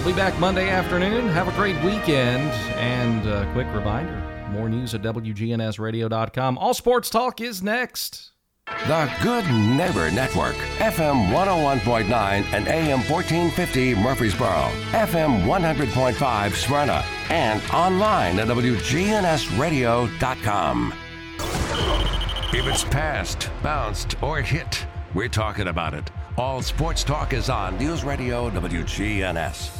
We'll be back Monday afternoon. Have a great weekend. And a quick reminder more news at WGNSradio.com. All Sports Talk is next. The Good Neighbor Network, FM 101.9 and AM 1450 Murfreesboro, FM 100.5 Smyrna, and online at WGNSradio.com. If it's passed, bounced, or hit, we're talking about it. All Sports Talk is on News Radio WGNS.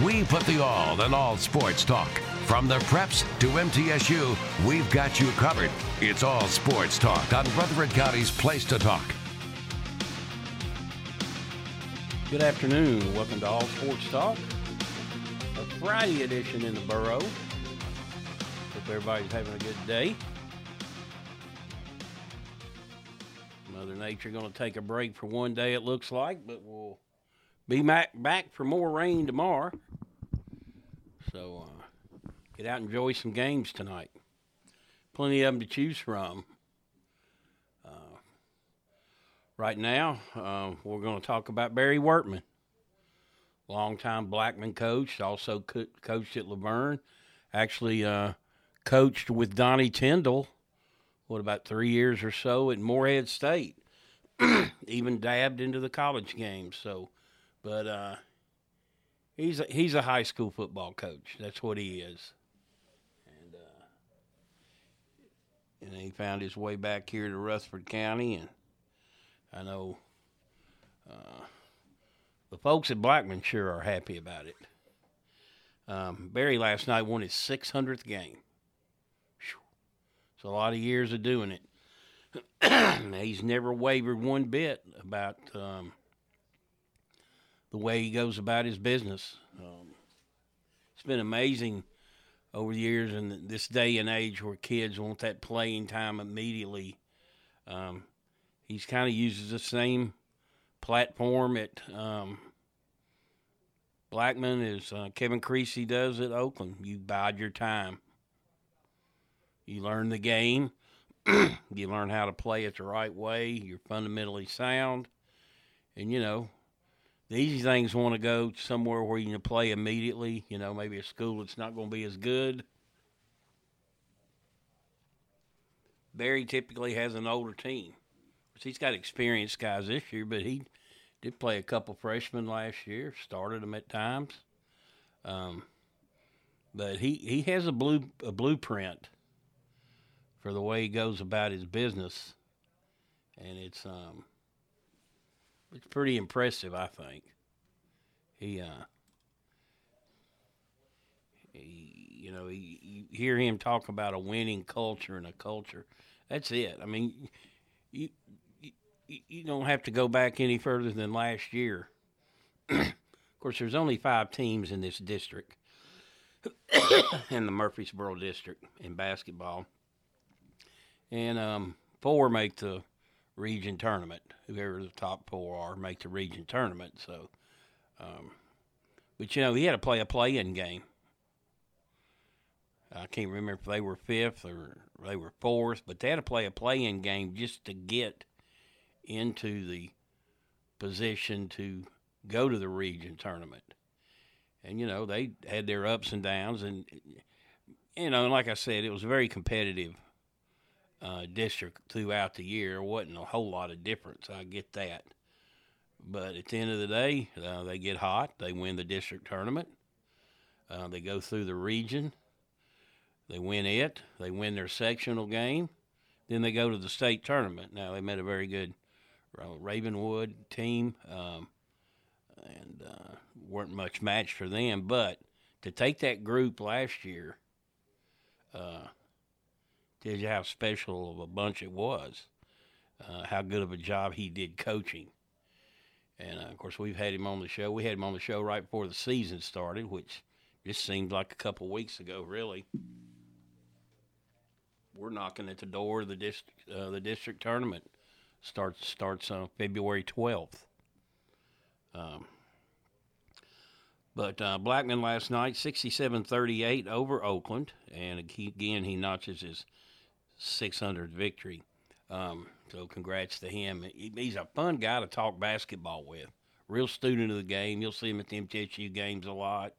We put the all in all sports talk. From the preps to MTSU, we've got you covered. It's all sports talk on Rutherford County's Place to Talk. Good afternoon. Welcome to All Sports Talk, a Friday edition in the borough. Hope everybody's having a good day. Mother Nature going to take a break for one day, it looks like, but we'll be back back for more rain tomorrow. So uh, get out and enjoy some games tonight. Plenty of them to choose from. Uh, right now, uh, we're going to talk about Barry Wortman, longtime Blackman coach, also co- coached at LaVergne, actually uh, coached with Donnie Tyndall. What about three years or so at Morehead State? Even dabbed into the college game. So but uh, he's a, he's a high school football coach. That's what he is. And uh, and he found his way back here to Rutherford County, and I know uh, the folks at Blackman sure are happy about it. Um, Barry last night won his 600th game. It's a lot of years of doing it. He's never wavered one bit about um, the way he goes about his business. Um, it's been amazing over the years in this day and age where kids want that playing time immediately. Um, he's kind of uses the same platform at um, Blackman as uh, Kevin Creasy does at Oakland. You bide your time. You learn the game. you learn how to play it the right way. You're fundamentally sound. And, you know, the easy things want to go somewhere where you can play immediately. You know, maybe a school that's not going to be as good. Barry typically has an older team. He's got experienced guys this year, but he did play a couple freshmen last year. Started them at times, um, but he he has a blue a blueprint for the way he goes about his business, and it's um, it's pretty impressive, I think. He, uh, he, you know, he, you hear him talk about a winning culture and a culture. That's it. I mean, you, you, you don't have to go back any further than last year. of course, there's only five teams in this district, in the Murfreesboro district in basketball, and um, four make the region tournament. Whoever the top four are make the region tournament. So, um, but you know, he had to play a play-in game. I can't remember if they were fifth or they were fourth, but they had to play a play-in game just to get into the position to go to the region tournament. And you know, they had their ups and downs, and you know, like I said, it was very competitive uh, district throughout the year. There wasn't a whole lot of difference. I get that. But at the end of the day, uh, they get hot. They win the district tournament. Uh, they go through the region. They win it. They win their sectional game. Then they go to the state tournament. Now, they met a very good uh, Ravenwood team um, and uh, weren't much match for them. But to take that group last year, uh, tells you how special of a bunch it was, uh, how good of a job he did coaching. And uh, of course, we've had him on the show. We had him on the show right before the season started, which just seemed like a couple weeks ago, really. We're knocking at the door of the district. Uh, the district tournament starts starts on February twelfth. Um, but uh, Blackman last night, 67-38 over Oakland, and again he notches his 600th victory. Um, so congrats to him. He's a fun guy to talk basketball with. Real student of the game. You'll see him at the MTSU games a lot.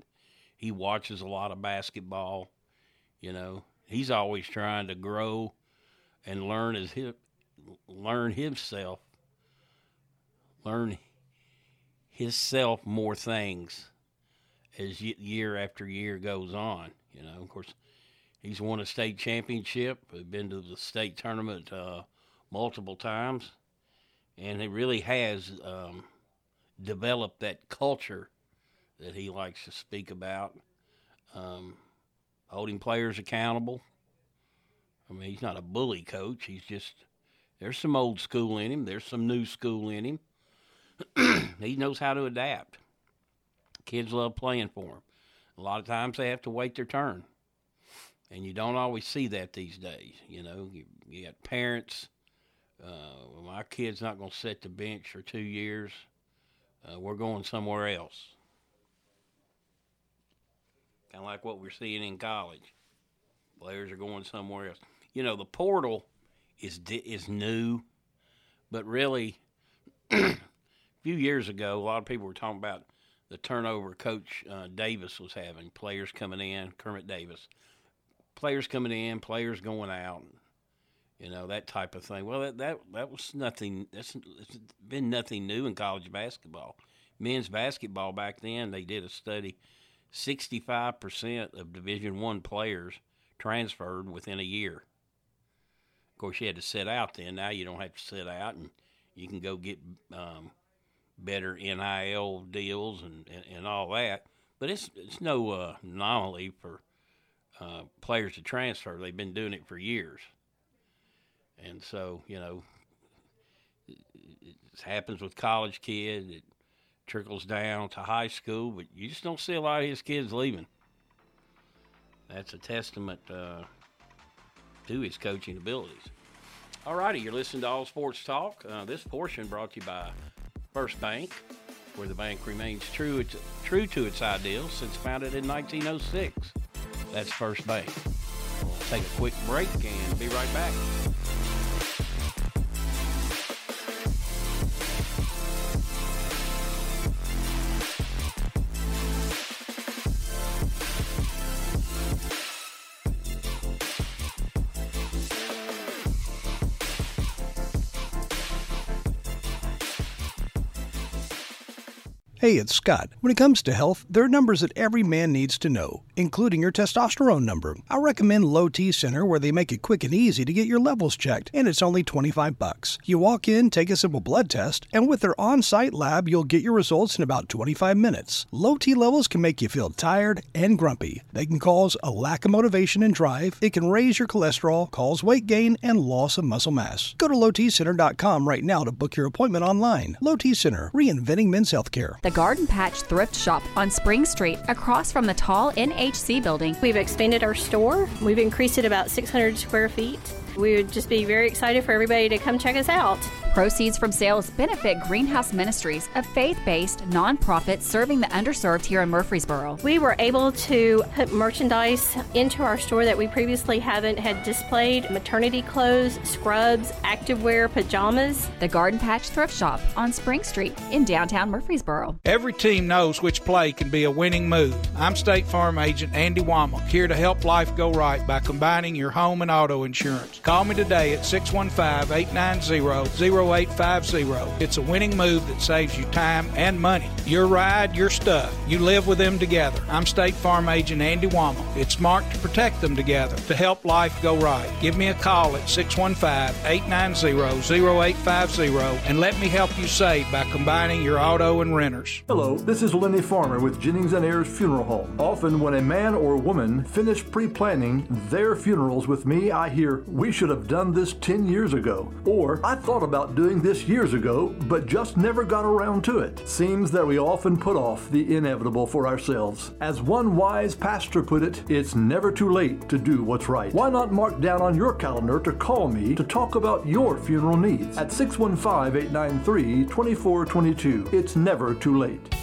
He watches a lot of basketball. You know, he's always trying to grow and learn his learn himself, learn himself more things as year after year goes on. You know, of course, he's won a state championship, been to the state tournament uh, multiple times, and he really has um, developed that culture that he likes to speak about, um, holding players accountable. I mean, he's not a bully coach. He's just there's some old school in him. There's some new school in him. he knows how to adapt. Kids love playing for him. A lot of times they have to wait their turn, and you don't always see that these days. You know, you, you got parents. Uh, my kid's not going to sit the bench for two years. Uh, we're going somewhere else. Kind of like what we're seeing in college. Players are going somewhere else. You know, the portal is is new, but really, a few years ago, a lot of people were talking about the turnover Coach uh, Davis was having. Players coming in, Kermit Davis, players coming in, players going out. You know that type of thing. Well, that that, that was nothing. That's it's been nothing new in college basketball. Men's basketball back then, they did a study. Sixty-five percent of Division One players transferred within a year. Of course, you had to sit out then. Now you don't have to sit out, and you can go get um, better NIL deals and, and, and, all that. But it's it's no uh, anomaly for uh, players to transfer. They've been doing it for years, and so you know it, it happens with college kids. It trickles down to high school, but you just don't see a lot of his kids leaving. That's a testament uh, to his coaching abilities. All righty, you're listening to All Sports Talk. Uh, this portion brought to you by First Bank, where the bank remains true, true to its ideals since founded in 1906. That's First. We'll take a quick break and be right back. Hey, it's Scott. When it comes to health, there are numbers that every man needs to know, including your testosterone number. I recommend Low T Center where they make it quick and easy to get your levels checked, and it's only 25 bucks. You walk in, take a simple blood test, and with their on-site lab, you'll get your results in about 25 minutes. Low T levels can make you feel tired and grumpy. They can cause a lack of motivation and drive. It can raise your cholesterol, cause weight gain, and loss of muscle mass. Go to lowtcenter.com right now to book your appointment online. Low T Center, reinventing men's healthcare. The Garden Patch Thrift Shop on Spring Street, across from the tall NHC building. We've expanded our store. We've increased it about 600 square feet. We would just be very excited for everybody to come check us out. Proceeds from sales benefit Greenhouse Ministries, a faith based nonprofit serving the underserved here in Murfreesboro. We were able to put merchandise into our store that we previously haven't had displayed maternity clothes, scrubs, activewear, pajamas. The Garden Patch Thrift Shop on Spring Street in downtown Murfreesboro. Every team knows which play can be a winning move. I'm State Farm Agent Andy Womack, here to help life go right by combining your home and auto insurance. Call me today at 615 890 0850. It's a winning move that saves you time and money. Your ride, your stuff. You live with them together. I'm State Farm Agent Andy Womack. It's smart to protect them together to help life go right. Give me a call at 615-890-0850 and let me help you save by combining your auto and renters. Hello, this is Lenny Farmer with Jennings and Ayers Funeral Home. Often when a man or woman finish pre-planning their funerals with me, I hear, we should have done this 10 years ago. Or, I thought about doing this years ago, but just never got around to it. Seems that we often put off the inevitable for ourselves. As one wise pastor put it, it's never too late to do what's right. Why not mark down on your calendar to call me to talk about your funeral needs at 615 893 2422. It's never too late.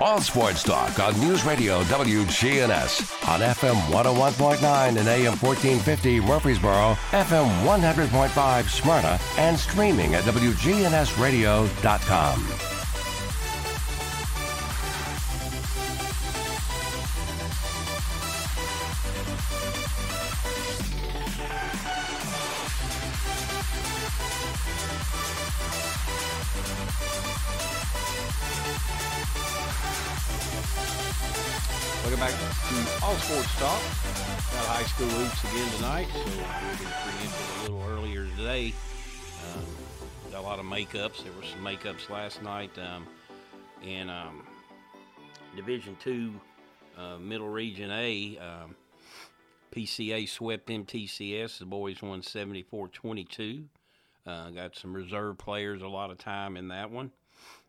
All sports talk on News Radio WGNS on FM 101.9 and AM 1450 Murfreesboro, FM 100.5 Smyrna, and streaming at WGNSradio.com. school hoops again tonight, so we're going to preempt it a little earlier today. Um, got a lot of makeups. There were some makeups last night um, in um, Division Two, uh, Middle Region A. Um, PCA swept MTCS. The boys won 74-22. Uh, got some reserve players a lot of time in that one,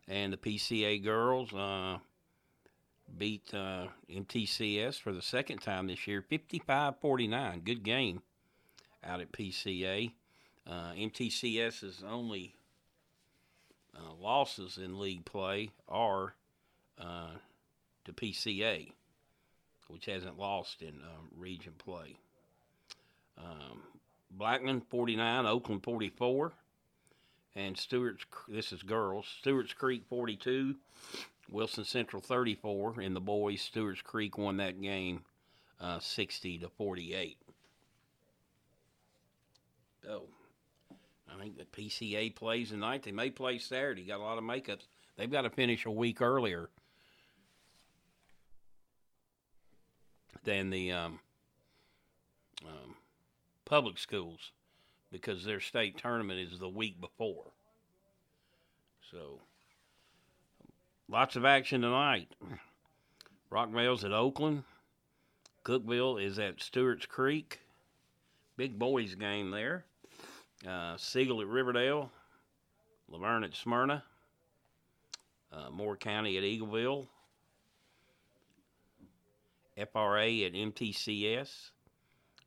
and the PCA girls. Uh, beat uh, MTCS for the second time this year, 55-49. Good game out at PCA. Uh, MTCS's only uh, losses in league play are uh, to PCA, which hasn't lost in um, region play. Um, Blackman 49, Oakland 44, and Stewart's. This is girls. Stewart's Creek 42. Wilson Central 34, and the boys, Stewart's Creek won that game uh, 60 to 48. So, I think the PCA plays tonight. They may play Saturday. Got a lot of makeups. They've got to finish a week earlier than the um, um, public schools because their state tournament is the week before. So, Lots of action tonight. Rockvale's at Oakland. Cookeville is at Stewart's Creek. Big boys game there. Uh, Siegel at Riverdale. LaVergne at Smyrna. Uh, Moore County at Eagleville. FRA at MTCS.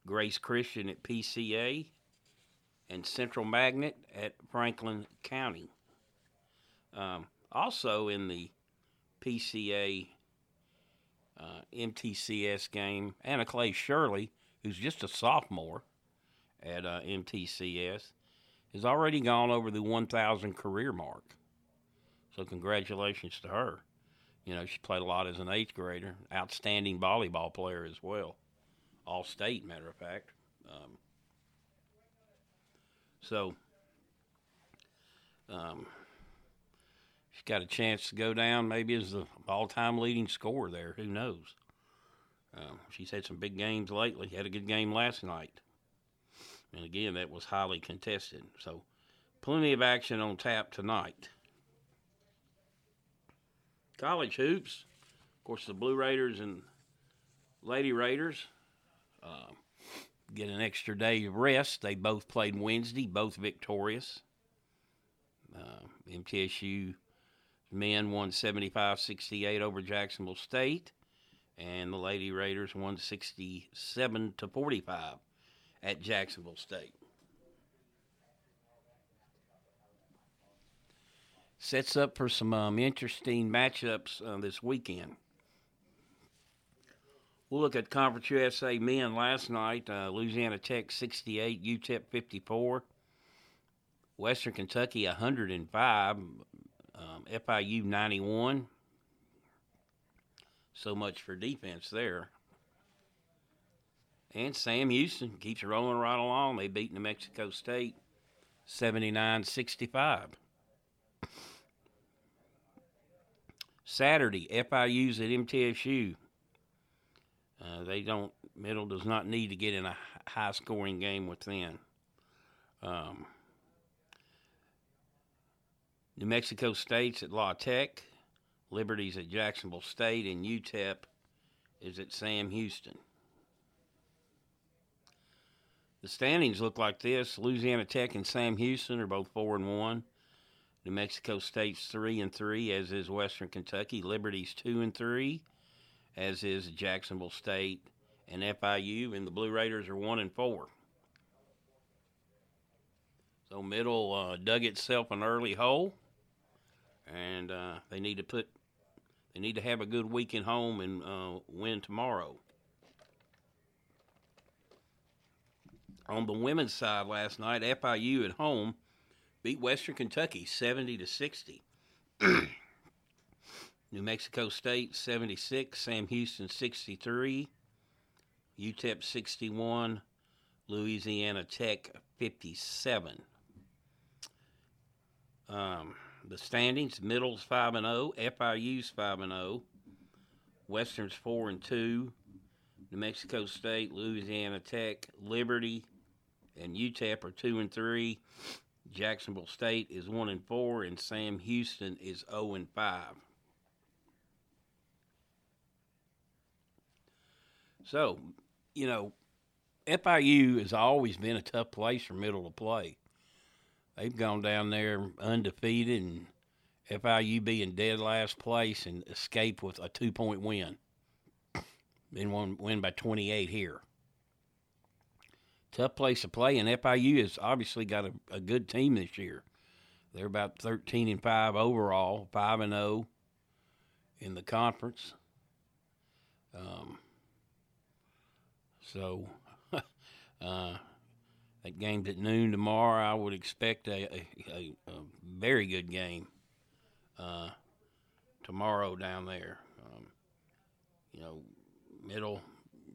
Grace Christian at PCA. And Central Magnet at Franklin County. Um, also in the PCA uh, MTCS game, Anna Clay Shirley, who's just a sophomore at uh, MTCS, has already gone over the 1,000 career mark. So congratulations to her. You know, she played a lot as an eighth grader, outstanding volleyball player as well, all state, matter of fact. Um, so, um, she's got a chance to go down maybe as the all-time leading scorer there. Who knows? Um, she's had some big games lately. Had a good game last night, and again that was highly contested. So, plenty of action on tap tonight. College hoops, of course, the Blue Raiders and Lady Raiders uh, get an extra day of rest. They both played Wednesday, both victorious. Uh, MTSU men won 75 68 over Jacksonville State, and the Lady Raiders won 67 to 45 at Jacksonville State. Sets up for some um, interesting matchups uh, this weekend. We'll look at Conference USA men last night. Uh, Louisiana Tech 68, UTEP 54, Western Kentucky 105, um, FIU 91. So much for defense there. And Sam Houston keeps rolling right along. They beat New Mexico State 79 65. Saturday, FIU's at MTSU. Uh, they don't. Middle does not need to get in a high scoring game within. Um, New Mexico State's at La Tech, Liberty's at Jacksonville State, and UTEP is at Sam Houston. The standings look like this: Louisiana Tech and Sam Houston are both four and one. New Mexico State's three and three, as is Western Kentucky. Liberty's two and three, as is Jacksonville State and FIU, and the Blue Raiders are one and four. So middle uh, dug itself an early hole, and uh, they need to put they need to have a good weekend home and uh, win tomorrow. On the women's side last night, FIU at home beat Western Kentucky 70 to 60. New Mexico State 76, Sam Houston 63, UTEP 61, Louisiana Tech 57. Um, the standings: Middle's five and zero, FIU's five and zero, Western's four and two, New Mexico State, Louisiana Tech, Liberty, and UTEP are two and three. Jacksonville State is one and four, and Sam Houston is zero and five. So, you know, FIU has always been a tough place for middle to play. They've gone down there undefeated, and FIU being dead last place and escape with a two point win. Then win, win by 28 here. Tough place to play, and FIU has obviously got a, a good team this year. They're about 13 and 5 overall, 5 and 0 in the conference. Um, so, uh, that game's at noon tomorrow. I would expect a, a, a, very good game uh, tomorrow down there. Um, you know, middle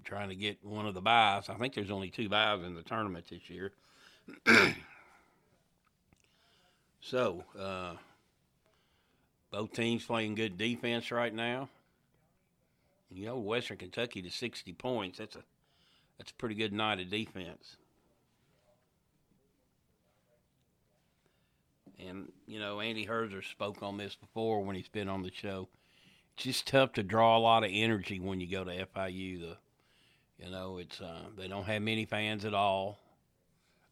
trying to get one of the buys. I think there's only two buys in the tournament this year. so, uh, both teams playing good defense right now. You know, Western Kentucky to 60 points. That's a that's a pretty good night of defense. And you know, Andy Herzer spoke on this before when he's been on the show. It's just tough to draw a lot of energy when you go to FIU. The you know, it's uh, they don't have many fans at all.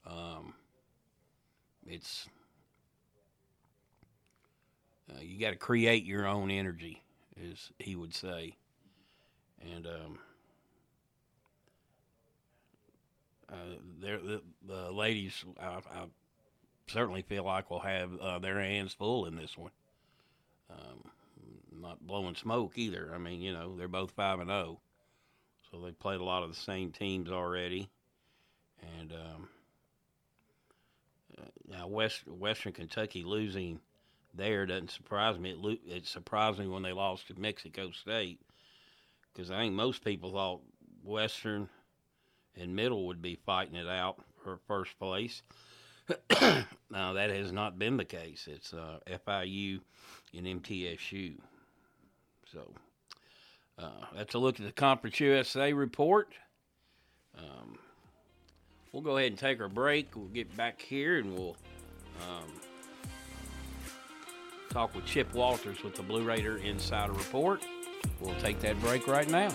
Um, it's uh, you got to create your own energy, as he would say, and um, uh, the, the ladies, I, I, certainly feel like will have uh, their hands full in this one. Um, not blowing smoke either. I mean, you know, they're both five and zero. Oh. So they played a lot of the same teams already, and um, uh, now West Western Kentucky losing there doesn't surprise me. It, lo- it surprised me when they lost to Mexico State because I think most people thought Western and Middle would be fighting it out for first place. now that has not been the case. It's uh, FIU and MTSU. So uh, that's a look at the Conference USA report. Um, we'll go ahead and take our break. We'll get back here and we'll um, talk with Chip Walters with the Blue Raider Insider Report. We'll take that break right now.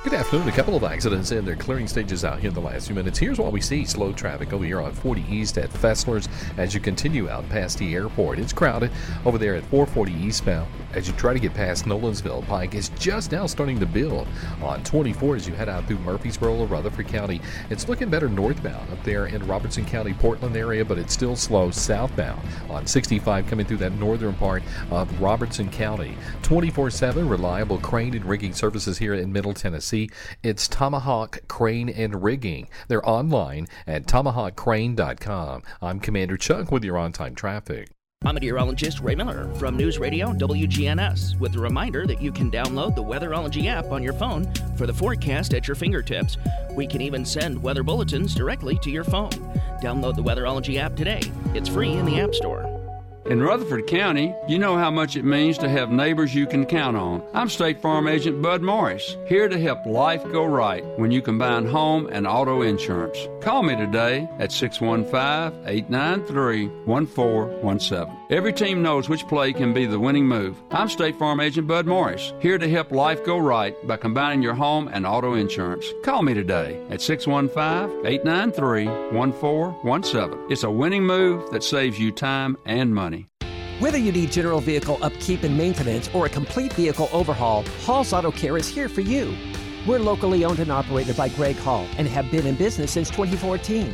Good afternoon. A couple of accidents in their clearing stages out here in the last few minutes. Here's what we see slow traffic over here on 40 East at Fessler's as you continue out past the airport. It's crowded over there at 440 eastbound as you try to get past Nolensville. Pike is just now starting to build on 24 as you head out through Murfreesboro or Rutherford County. It's looking better northbound up there in Robertson County, Portland area, but it's still slow southbound on 65 coming through that northern part of Robertson County. 24 7 reliable crane and rigging services here in Middle Tennessee. See, it's Tomahawk Crane and Rigging. They're online at tomahawkcrane.com. I'm Commander Chuck with your on time traffic. I'm meteorologist Ray Miller from News Radio WGNS with a reminder that you can download the Weatherology app on your phone for the forecast at your fingertips. We can even send weather bulletins directly to your phone. Download the Weatherology app today. It's free in the App Store. In Rutherford County, you know how much it means to have neighbors you can count on. I'm State Farm Agent Bud Morris, here to help life go right when you combine home and auto insurance. Call me today at 615 893 1417. Every team knows which play can be the winning move. I'm State Farm Agent Bud Morris, here to help life go right by combining your home and auto insurance. Call me today at 615 893 1417. It's a winning move that saves you time and money. Whether you need general vehicle upkeep and maintenance or a complete vehicle overhaul, Hall's Auto Care is here for you. We're locally owned and operated by Greg Hall and have been in business since 2014.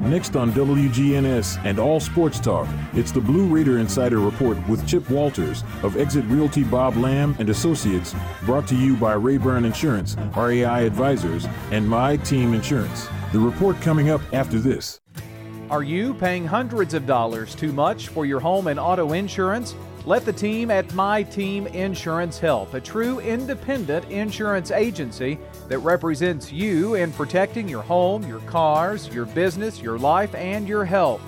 Next on WGNS and All Sports Talk, it's the Blue Raider Insider Report with Chip Walters of Exit Realty Bob Lamb and Associates, brought to you by Rayburn Insurance, RAI Advisors, and My Team Insurance. The report coming up after this. Are you paying hundreds of dollars too much for your home and auto insurance? Let the team at My Team Insurance help, a true independent insurance agency that represents you in protecting your home, your cars, your business, your life, and your health.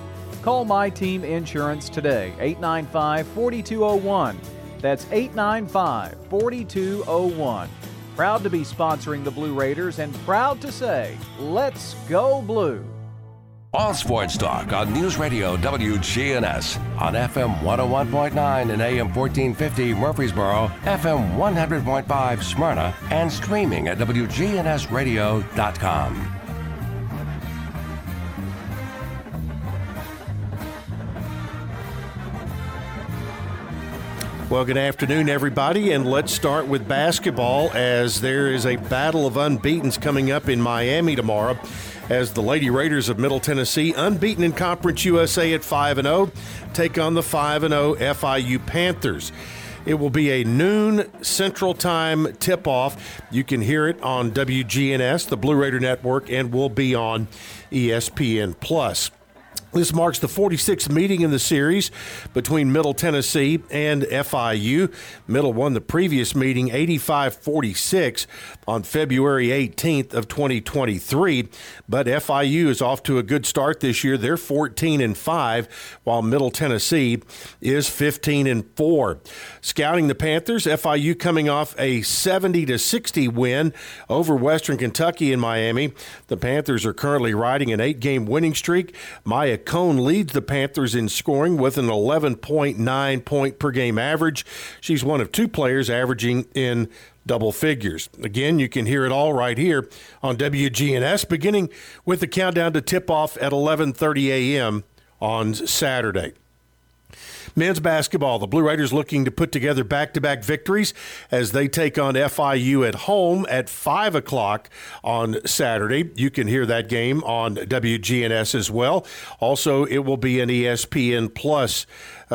Call My Team Insurance today, 895 4201. That's 895 4201. Proud to be sponsoring the Blue Raiders and proud to say, let's go blue. All Sports Talk on News Radio WGNS on FM 101.9 and AM 1450 Murfreesboro, FM 100.5 Smyrna, and streaming at WGNSradio.com. Well, good afternoon, everybody, and let's start with basketball as there is a battle of unbeatens coming up in Miami tomorrow as the Lady Raiders of Middle Tennessee, unbeaten in Conference USA at 5 0, take on the 5 0 FIU Panthers. It will be a noon Central Time tip off. You can hear it on WGNS, the Blue Raider Network, and will be on ESPN Plus. This marks the 46th meeting in the series between Middle Tennessee and FIU. Middle won the previous meeting 85-46 on February 18th of 2023, but FIU is off to a good start this year. They're 14 and 5 while Middle Tennessee is 15 and 4. Scouting the Panthers, FIU coming off a 70 to 60 win over Western Kentucky in Miami. The Panthers are currently riding an 8-game winning streak. Maya Cone leads the Panthers in scoring with an 11.9 point per game average. She's one of two players averaging in double figures. Again, you can hear it all right here on WGNS beginning with the countdown to tip off at 11:30 a.m. on Saturday. Men's basketball, the Blue Raiders looking to put together back to back victories as they take on FIU at home at 5 o'clock on Saturday. You can hear that game on WGNS as well. Also, it will be an ESPN Plus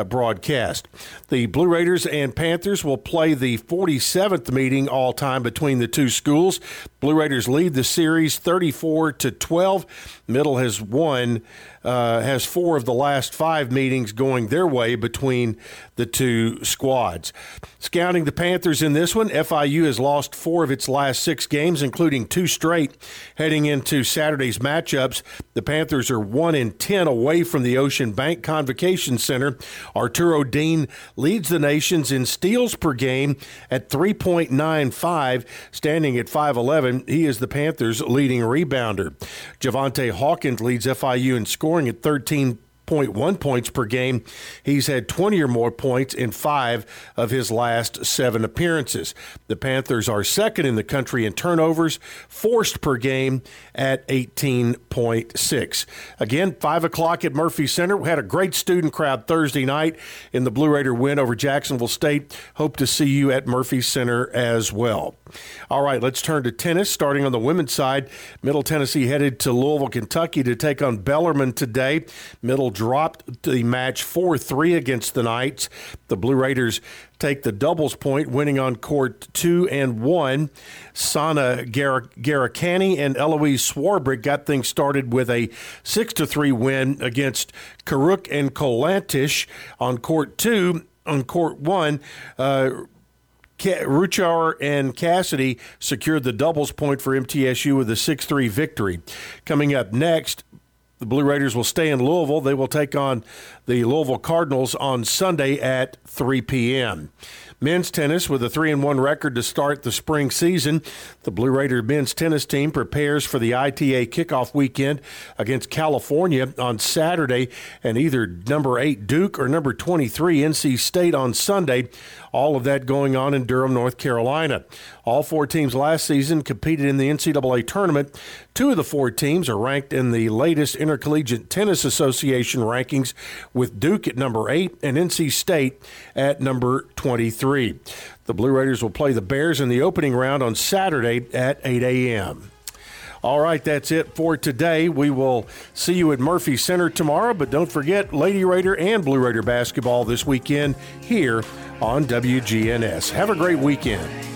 broadcast. The Blue Raiders and Panthers will play the 47th meeting all time between the two schools. Blue Raiders lead the series 34 to 12. Middle has won uh, has four of the last five meetings going their way between the two squads. Scouting the Panthers in this one, FIU has lost four of its last six games, including two straight heading into Saturday's matchups. The Panthers are one in ten away from the Ocean Bank Convocation Center. Arturo Dean leads the nations in steals per game at 3.95, standing at 5'11. He is the Panthers' leading rebounder. Javaunte Hawkins leads FIU in scoring at 13 0.1 points per game. He's had 20 or more points in five of his last seven appearances. The Panthers are second in the country in turnovers forced per game at 18.6. Again, 5 o'clock at Murphy Center. We had a great student crowd Thursday night in the Blue Raider win over Jacksonville State. Hope to see you at Murphy Center as well. All right, let's turn to tennis. Starting on the women's side, Middle Tennessee headed to Louisville, Kentucky to take on Bellarmine today. Middle dropped the match 4 3 against the Knights. The Blue Raiders take the doubles point, winning on court 2 and 1. Sana Gar- Garikani and Eloise Swarbrick got things started with a 6 3 win against Karuk and Kolantish on court 2. On court 1, uh, Ruchar and Cassidy secured the doubles point for MTSU with a 6 3 victory. Coming up next, the Blue Raiders will stay in Louisville. They will take on the Louisville Cardinals on Sunday at 3 p.m. Men's tennis with a 3 and 1 record to start the spring season. The Blue Raider men's tennis team prepares for the ITA kickoff weekend against California on Saturday and either number 8 Duke or number 23 NC State on Sunday. All of that going on in Durham, North Carolina. All four teams last season competed in the NCAA tournament. Two of the four teams are ranked in the latest Intercollegiate Tennis Association rankings, with Duke at number 8 and NC State at number 23. The Blue Raiders will play the Bears in the opening round on Saturday at 8 a.m. All right, that's it for today. We will see you at Murphy Center tomorrow, but don't forget Lady Raider and Blue Raider basketball this weekend here on WGNS. Have a great weekend.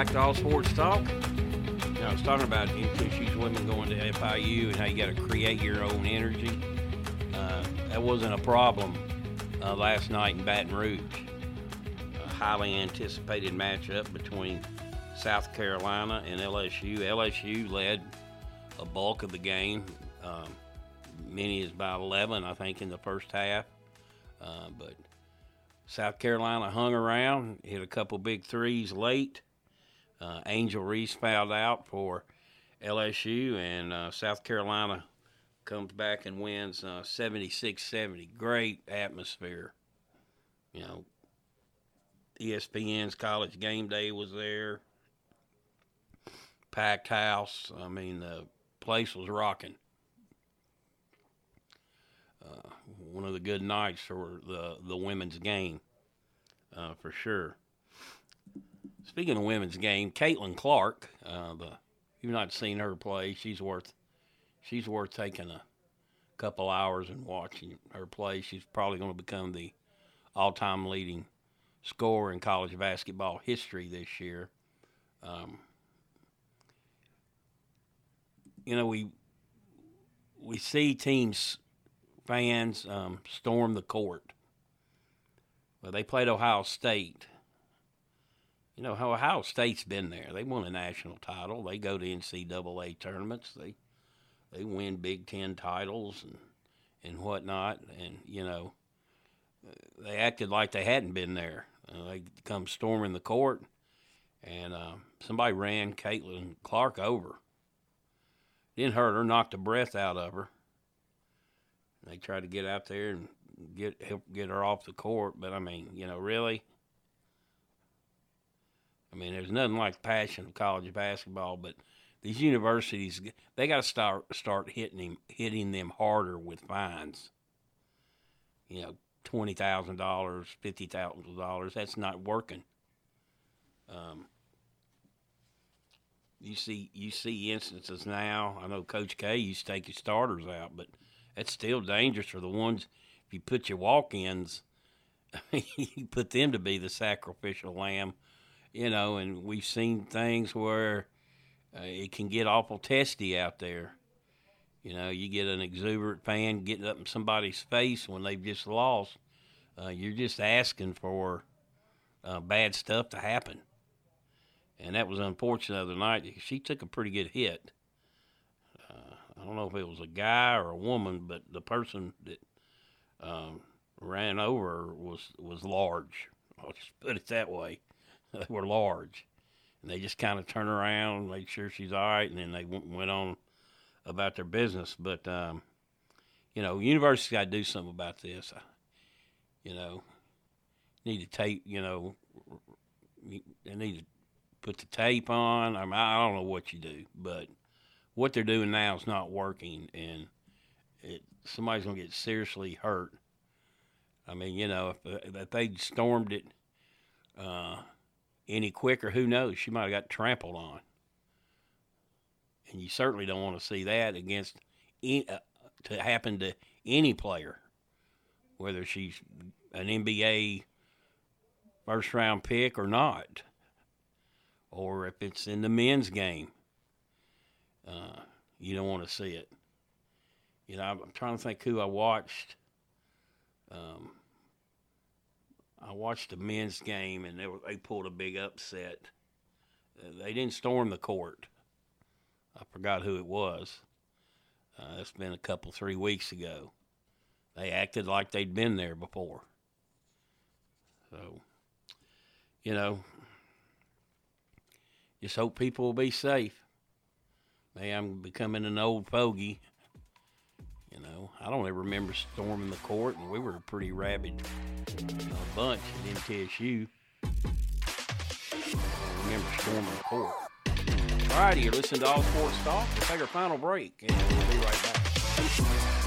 back to All Sports Talk. Now, I was talking about MTSU's women going to FIU and how you got to create your own energy. Uh, that wasn't a problem uh, last night in Baton Rouge. A highly anticipated matchup between South Carolina and LSU. LSU led a bulk of the game, Um, many is about 11, I think, in the first half. Uh, but South Carolina hung around, hit a couple big threes late. Uh, Angel Reese fouled out for LSU, and uh, South Carolina comes back and wins 76 70. Great atmosphere. You know, ESPN's college game day was there. Packed house. I mean, the place was rocking. Uh, one of the good nights for the the women's game, uh, for sure. Speaking of women's game, Caitlin Clark, uh, the you've not seen her play. She's worth she's worth taking a couple hours and watching her play. She's probably going to become the all-time leading scorer in college basketball history this year. Um, you know, we we see teams fans um, storm the court. Well, they played Ohio State. You know how Ohio State's been there. They won a national title. They go to NCAA tournaments. They they win Big Ten titles and and whatnot. And you know they acted like they hadn't been there. Uh, they come storming the court, and uh, somebody ran Caitlin Clark over. Didn't hurt her, knocked the breath out of her. They tried to get out there and get help get her off the court, but I mean, you know, really. I mean, there's nothing like the passion of college basketball, but these universities they got to start start hitting him, hitting them harder with fines. You know, twenty thousand dollars, fifty thousand dollars. That's not working. Um, you see, you see instances now. I know Coach K used to take his starters out, but that's still dangerous for the ones. If you put your walk-ins, you put them to be the sacrificial lamb, you know. And we've seen things where uh, it can get awful testy out there. You know, you get an exuberant fan getting up in somebody's face when they've just lost. Uh, you're just asking for uh, bad stuff to happen. And that was unfortunate the other night. She took a pretty good hit. Uh, I don't know if it was a guy or a woman, but the person that um, ran over was was large. I'll just put it that way. They were large, and they just kind of turned around, made sure she's all right, and then they w- went on about their business. But um, you know, university's got to do something about this. You know, need to tape. You know, they need to put the tape on. I mean, I don't know what you do, but what they're doing now is not working, and it somebody's gonna get seriously hurt. I mean, you know, if, if they stormed it uh, any quicker, who knows? She might have got trampled on and you certainly don't want to see that against uh, to happen to any player, whether she's an NBA first round pick or not, or if it's in the men's game. Uh, you don't want to see it. You know, I'm trying to think who I watched. Um, I watched the men's game, and they were, they pulled a big upset. Uh, they didn't storm the court. I forgot who it was. Uh, it's been a couple, three weeks ago. They acted like they'd been there before. So, you know, just hope people will be safe. Maybe I'm becoming an old fogey. You know, I don't ever remember storming the court, and we were pretty rabid bunch at MTSU. I remember storming the court. All righty, you're listening to All Sports Talk. We'll take our final break, and we'll be right back.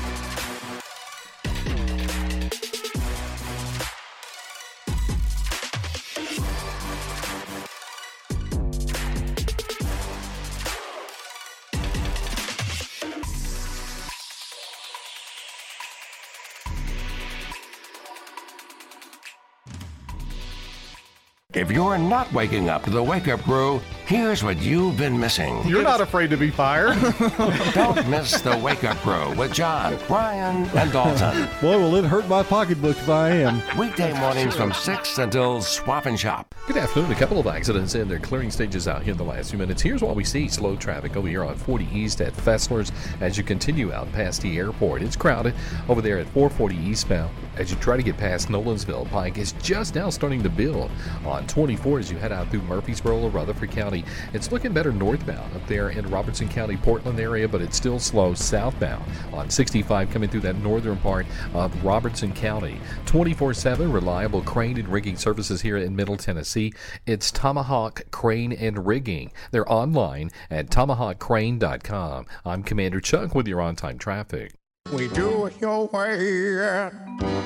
If you're not waking up to the wake up crew, Here's what you've been missing. You're not afraid to be fired. Don't miss the Wake Up Crew with John, Brian, and Dalton. Boy, will it hurt my pocketbook if I am. Weekday mornings from 6 until Swap and Shop. Good afternoon. A couple of accidents in their clearing stages out here in the last few minutes. Here's what we see slow traffic over here on 40 East at Fessler's as you continue out past the airport. It's crowded over there at 440 eastbound as you try to get past Nolensville. Pike is just now starting to build on 24 as you head out through Murfreesboro or Rutherford County. It's looking better northbound up there in Robertson County, Portland area, but it's still slow southbound on 65 coming through that northern part of Robertson County. 24 7 reliable crane and rigging services here in Middle Tennessee. It's Tomahawk Crane and Rigging. They're online at tomahawkcrane.com. I'm Commander Chuck with your on time traffic. We do it your way at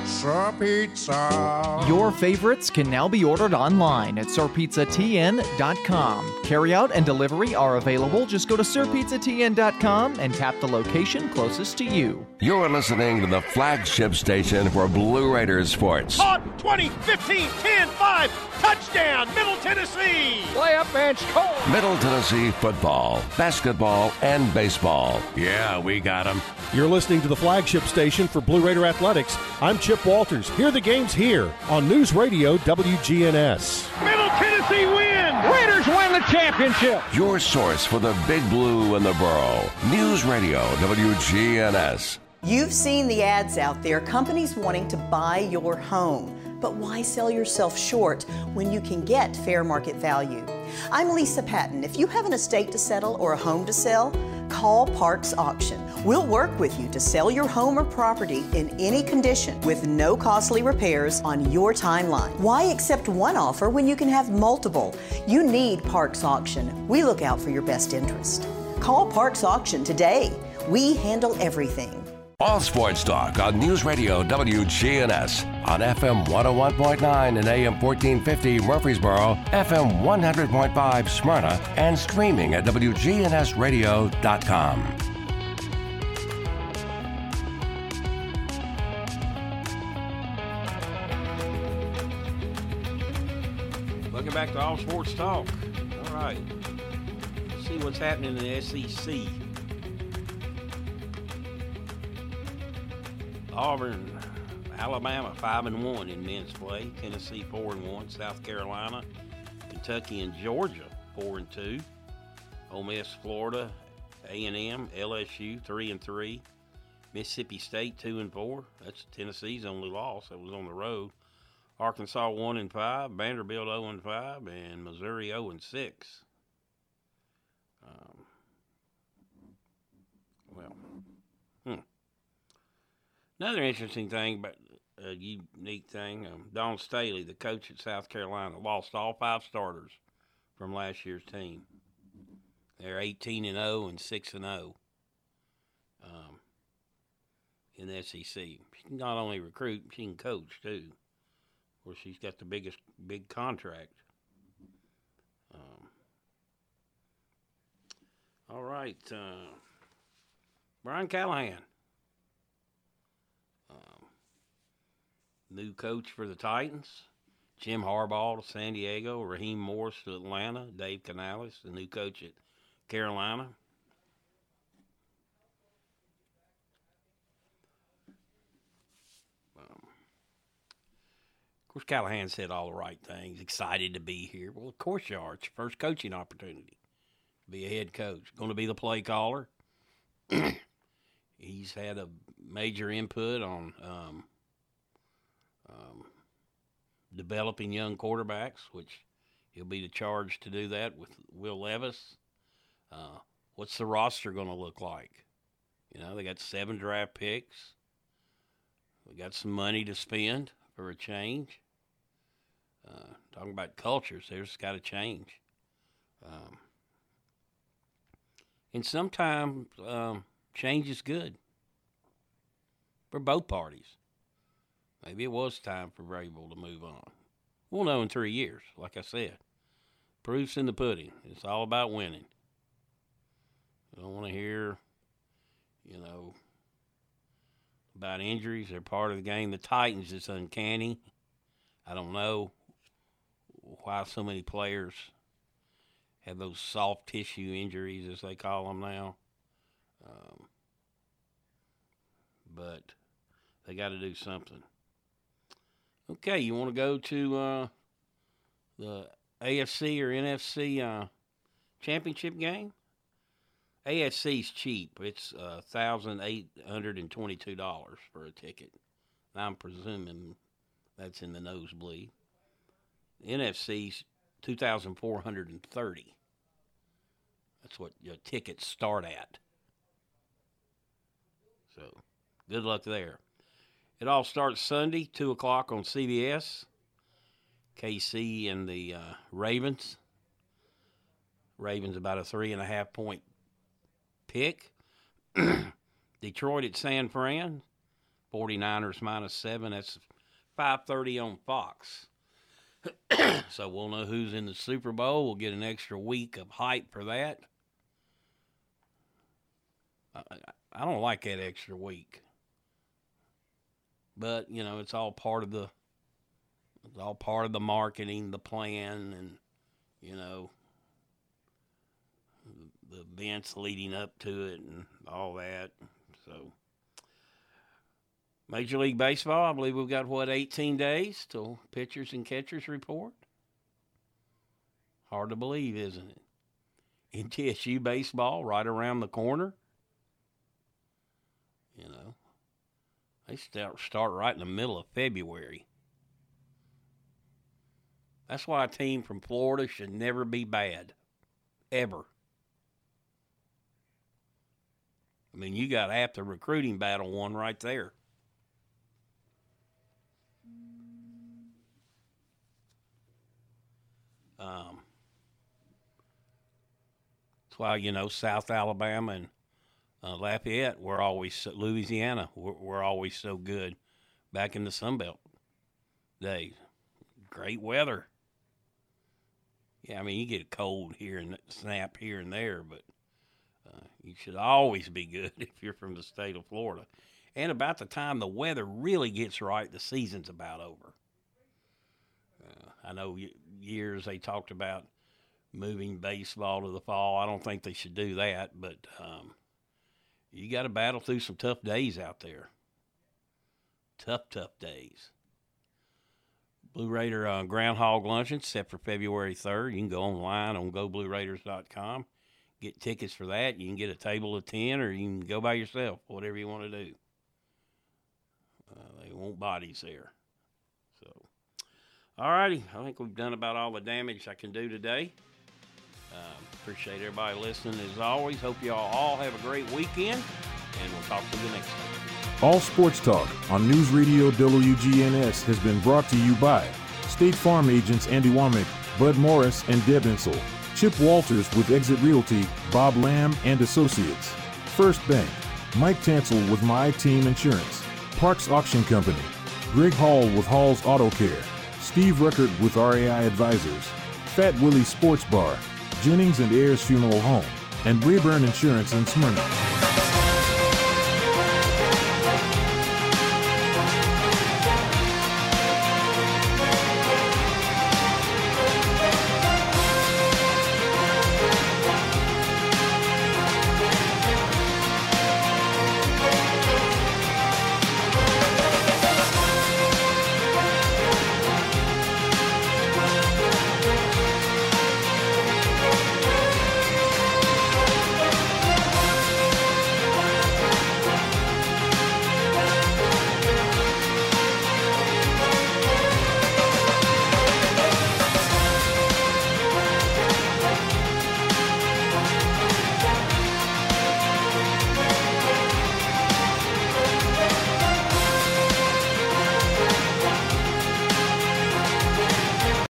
Sir Pizza. Your favorites can now be ordered online at sirpizzatn.com. Carryout and delivery are available. Just go to sirpizzatn.com and tap the location closest to you. You're listening to the flagship station for Blue Raiders sports. On 20, 15, 10, 5, touchdown, Middle Tennessee. Play up, bench, Cole. Middle Tennessee football, basketball, and baseball. Yeah, we got them. You're listening to the flagship station for Blue Raider Athletics. I'm Chip Walters. Hear the games here on News Radio WGNS. Middle Tennessee win. Raiders win the championship. Your source for the big blue and the borough. News Radio WGNS. You've seen the ads out there, companies wanting to buy your home. But why sell yourself short when you can get fair market value? I'm Lisa Patton. If you have an estate to settle or a home to sell, call Parks Auction. We'll work with you to sell your home or property in any condition with no costly repairs on your timeline. Why accept one offer when you can have multiple? You need Parks Auction. We look out for your best interest. Call Parks Auction today. We handle everything. All sports talk on News Radio WGNS on FM 101.9 and AM 1450 Murfreesboro, FM 100.5 Smyrna, and streaming at WGNSradio.com. Welcome back to All Sports Talk. All right. Let's see what's happening in the SEC. Auburn, Alabama five and one in men's play. Tennessee four and one. South Carolina, Kentucky, and Georgia four and two. Ole Miss, Florida, A and M, LSU three and three. Mississippi State two and four. That's Tennessee's only loss. That was on the road. Arkansas one and five. Vanderbilt zero and five, and Missouri zero and six. Um, well, hmm. Another interesting thing, but a unique thing, um, Dawn Staley, the coach at South Carolina, lost all five starters from last year's team. They're 18 and 0 and 6 and 0 um, in the SEC. She can not only recruit, she can coach too. Of course, she's got the biggest big contract. Um, all right, uh, Brian Callahan. New coach for the Titans. Jim Harbaugh to San Diego, Raheem Morris to Atlanta, Dave Canales, the new coach at Carolina. Um, of course, Callahan said all the right things. Excited to be here. Well, of course you are. It's your first coaching opportunity. Be a head coach. Going to be the play caller. He's had a major input on um, um, developing young quarterbacks, which he'll be the charge to do that with Will Levis. Uh, what's the roster going to look like? You know, they got seven draft picks. We got some money to spend for a change. Uh, talking about cultures, there's got to change. Um, and sometimes um, change is good for both parties. Maybe it was time for Vrabel to move on. We'll know in three years, like I said. Proof's in the pudding. It's all about winning. I don't want to hear, you know, about injuries. They're part of the game. The Titans is uncanny. I don't know why so many players have those soft tissue injuries, as they call them now. Um, but they got to do something. Okay, you want to go to uh, the AFC or NFC uh, championship game? AFC's cheap. It's uh, thousand eight hundred and twenty-two dollars for a ticket. I'm presuming that's in the nosebleed. NFC's two thousand four hundred and thirty. That's what your tickets start at. So, good luck there. It all starts Sunday, two o'clock on CBS. KC and the uh, Ravens. Ravens about a three and a half point pick. Detroit at San Fran. 49ers minus seven. That's 5:30 on Fox. so we'll know who's in the Super Bowl. We'll get an extra week of hype for that. I, I don't like that extra week, but you know it's all part of the it's all part of the marketing, the plan, and you know the events leading up to it and all that. So. Major League Baseball, I believe we've got, what, 18 days till pitchers and catchers report? Hard to believe, isn't it? MTSU baseball, right around the corner. You know, they start, start right in the middle of February. That's why a team from Florida should never be bad. Ever. I mean, you got the recruiting battle won right there. Um, that's why you know South Alabama and uh, Lafayette we're always Louisiana we're, we're, always so good back in the Sun Belt days. Great weather. Yeah, I mean you get a cold here and snap here and there, but uh, you should always be good if you're from the state of Florida. And about the time the weather really gets right, the season's about over. Uh, I know years they talked about moving baseball to the fall. I don't think they should do that, but um, you got to battle through some tough days out there. Tough, tough days. Blue Raider uh, Groundhog Luncheon set for February 3rd. You can go online on goblueraiders.com, get tickets for that. You can get a table of 10 or you can go by yourself, whatever you want to do. Uh, they want bodies there. So, all righty. I think we've done about all the damage I can do today. Uh, appreciate everybody listening as always. Hope y'all all have a great weekend, and we'll talk to you next time. All Sports Talk on News Radio WGNS has been brought to you by State Farm agents Andy Womack, Bud Morris, and Deb Insel. Chip Walters with Exit Realty, Bob Lamb and Associates. First Bank, Mike Tansel with My Team Insurance. Parks Auction Company, Greg Hall with Hall's Auto Care. Steve Ruckert with RAI Advisors, Fat Willie Sports Bar, Jennings and Ayers Funeral Home, and Reburn Insurance in Smyrna.